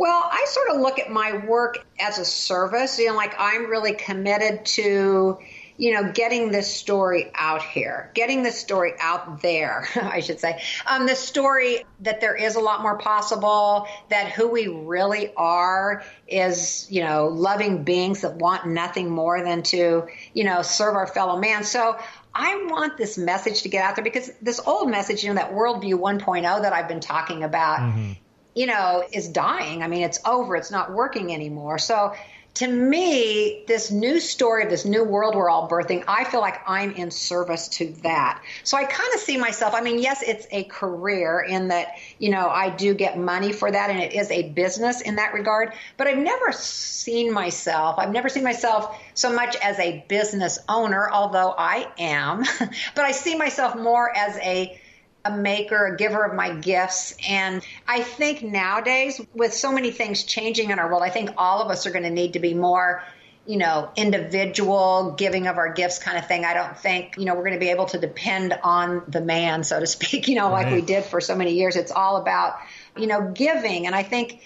Well, I sort of look at my work as a service. You know, like I'm really committed to, you know, getting this story out here, getting this story out there, (laughs) I should say. Um, the story that there is a lot more possible, that who we really are is, you know, loving beings that want nothing more than to, you know, serve our fellow man. So I want this message to get out there because this old message, you know, that worldview 1.0 that I've been talking about, mm-hmm. You know, is dying. I mean, it's over. It's not working anymore. So to me, this new story of this new world we're all birthing, I feel like I'm in service to that. So I kind of see myself, I mean, yes, it's a career in that, you know, I do get money for that and it is a business in that regard, but I've never seen myself, I've never seen myself so much as a business owner, although I am, (laughs) but I see myself more as a a maker, a giver of my gifts. And I think nowadays, with so many things changing in our world, I think all of us are going to need to be more you know, individual giving of our gifts kind of thing. I don't think, you know, we're going to be able to depend on the man, so to speak, (laughs) you know, right. like we did for so many years. It's all about, you know, giving. And I think,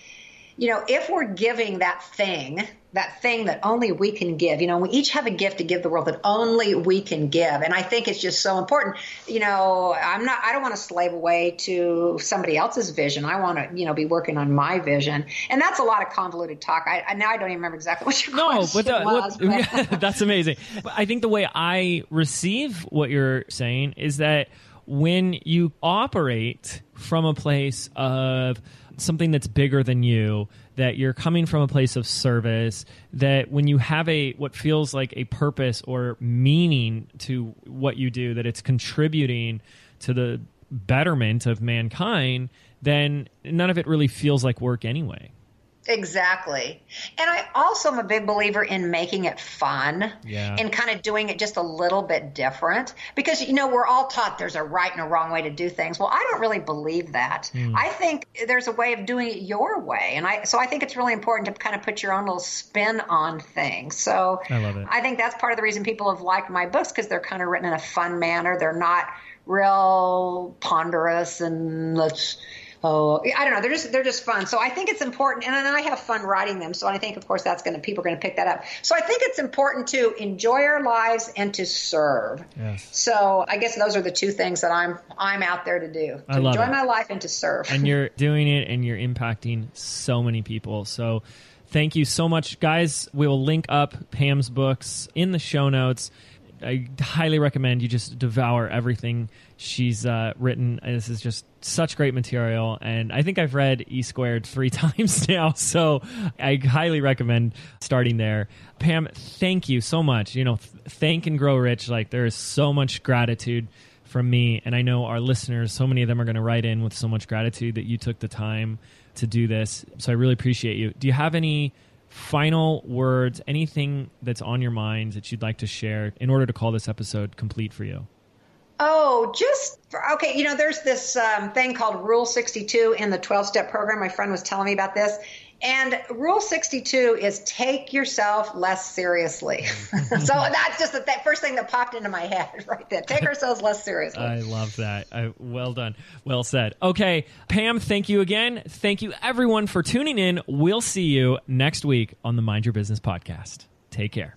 you know, if we're giving that thing, that thing that only we can give, you know, we each have a gift to give the world that only we can give. And I think it's just so important. You know, I'm not, I don't want to slave away to somebody else's vision. I want to, you know, be working on my vision. And that's a lot of convoluted talk. I, I now I don't even remember exactly what your no, but, the, was. What, but. (laughs) that's amazing. But I think the way I receive what you're saying is that when you operate from a place of, something that's bigger than you that you're coming from a place of service that when you have a what feels like a purpose or meaning to what you do that it's contributing to the betterment of mankind then none of it really feels like work anyway Exactly. And I also am a big believer in making it fun yeah. and kind of doing it just a little bit different because, you know, we're all taught there's a right and a wrong way to do things. Well, I don't really believe that. Mm. I think there's a way of doing it your way. And I, so I think it's really important to kind of put your own little spin on things. So I love it. I think that's part of the reason people have liked my books because they're kind of written in a fun manner. They're not real ponderous and let's, oh, I don't know. They're just they're just fun. So I think it's important, and I have fun writing them. So I think, of course, that's going to people are going to pick that up. So I think it's important to enjoy our lives and to serve. Yes. So I guess those are the two things that I'm I'm out there to do: to enjoy it. my life and to serve. And you're doing it, and you're impacting so many people. So. Thank you so much, guys. We will link up Pam's books in the show notes. I highly recommend you just devour everything she's uh, written. This is just such great material, and I think I've read E Squared three (laughs) times now, so I highly recommend starting there. Pam, thank you so much. You know, th- thank and grow rich. Like there is so much gratitude from me, and I know our listeners. So many of them are going to write in with so much gratitude that you took the time to do this. So I really appreciate you. Do you have any? final words, anything that's on your minds that you'd like to share in order to call this episode complete for you? Oh, just okay. You know, there's this um, thing called Rule 62 in the 12 step program. My friend was telling me about this. And Rule 62 is take yourself less seriously. (laughs) so that's just the that first thing that popped into my head (laughs) right there. Take ourselves less seriously. I love that. I, well done. Well said. Okay, Pam, thank you again. Thank you, everyone, for tuning in. We'll see you next week on the Mind Your Business podcast. Take care.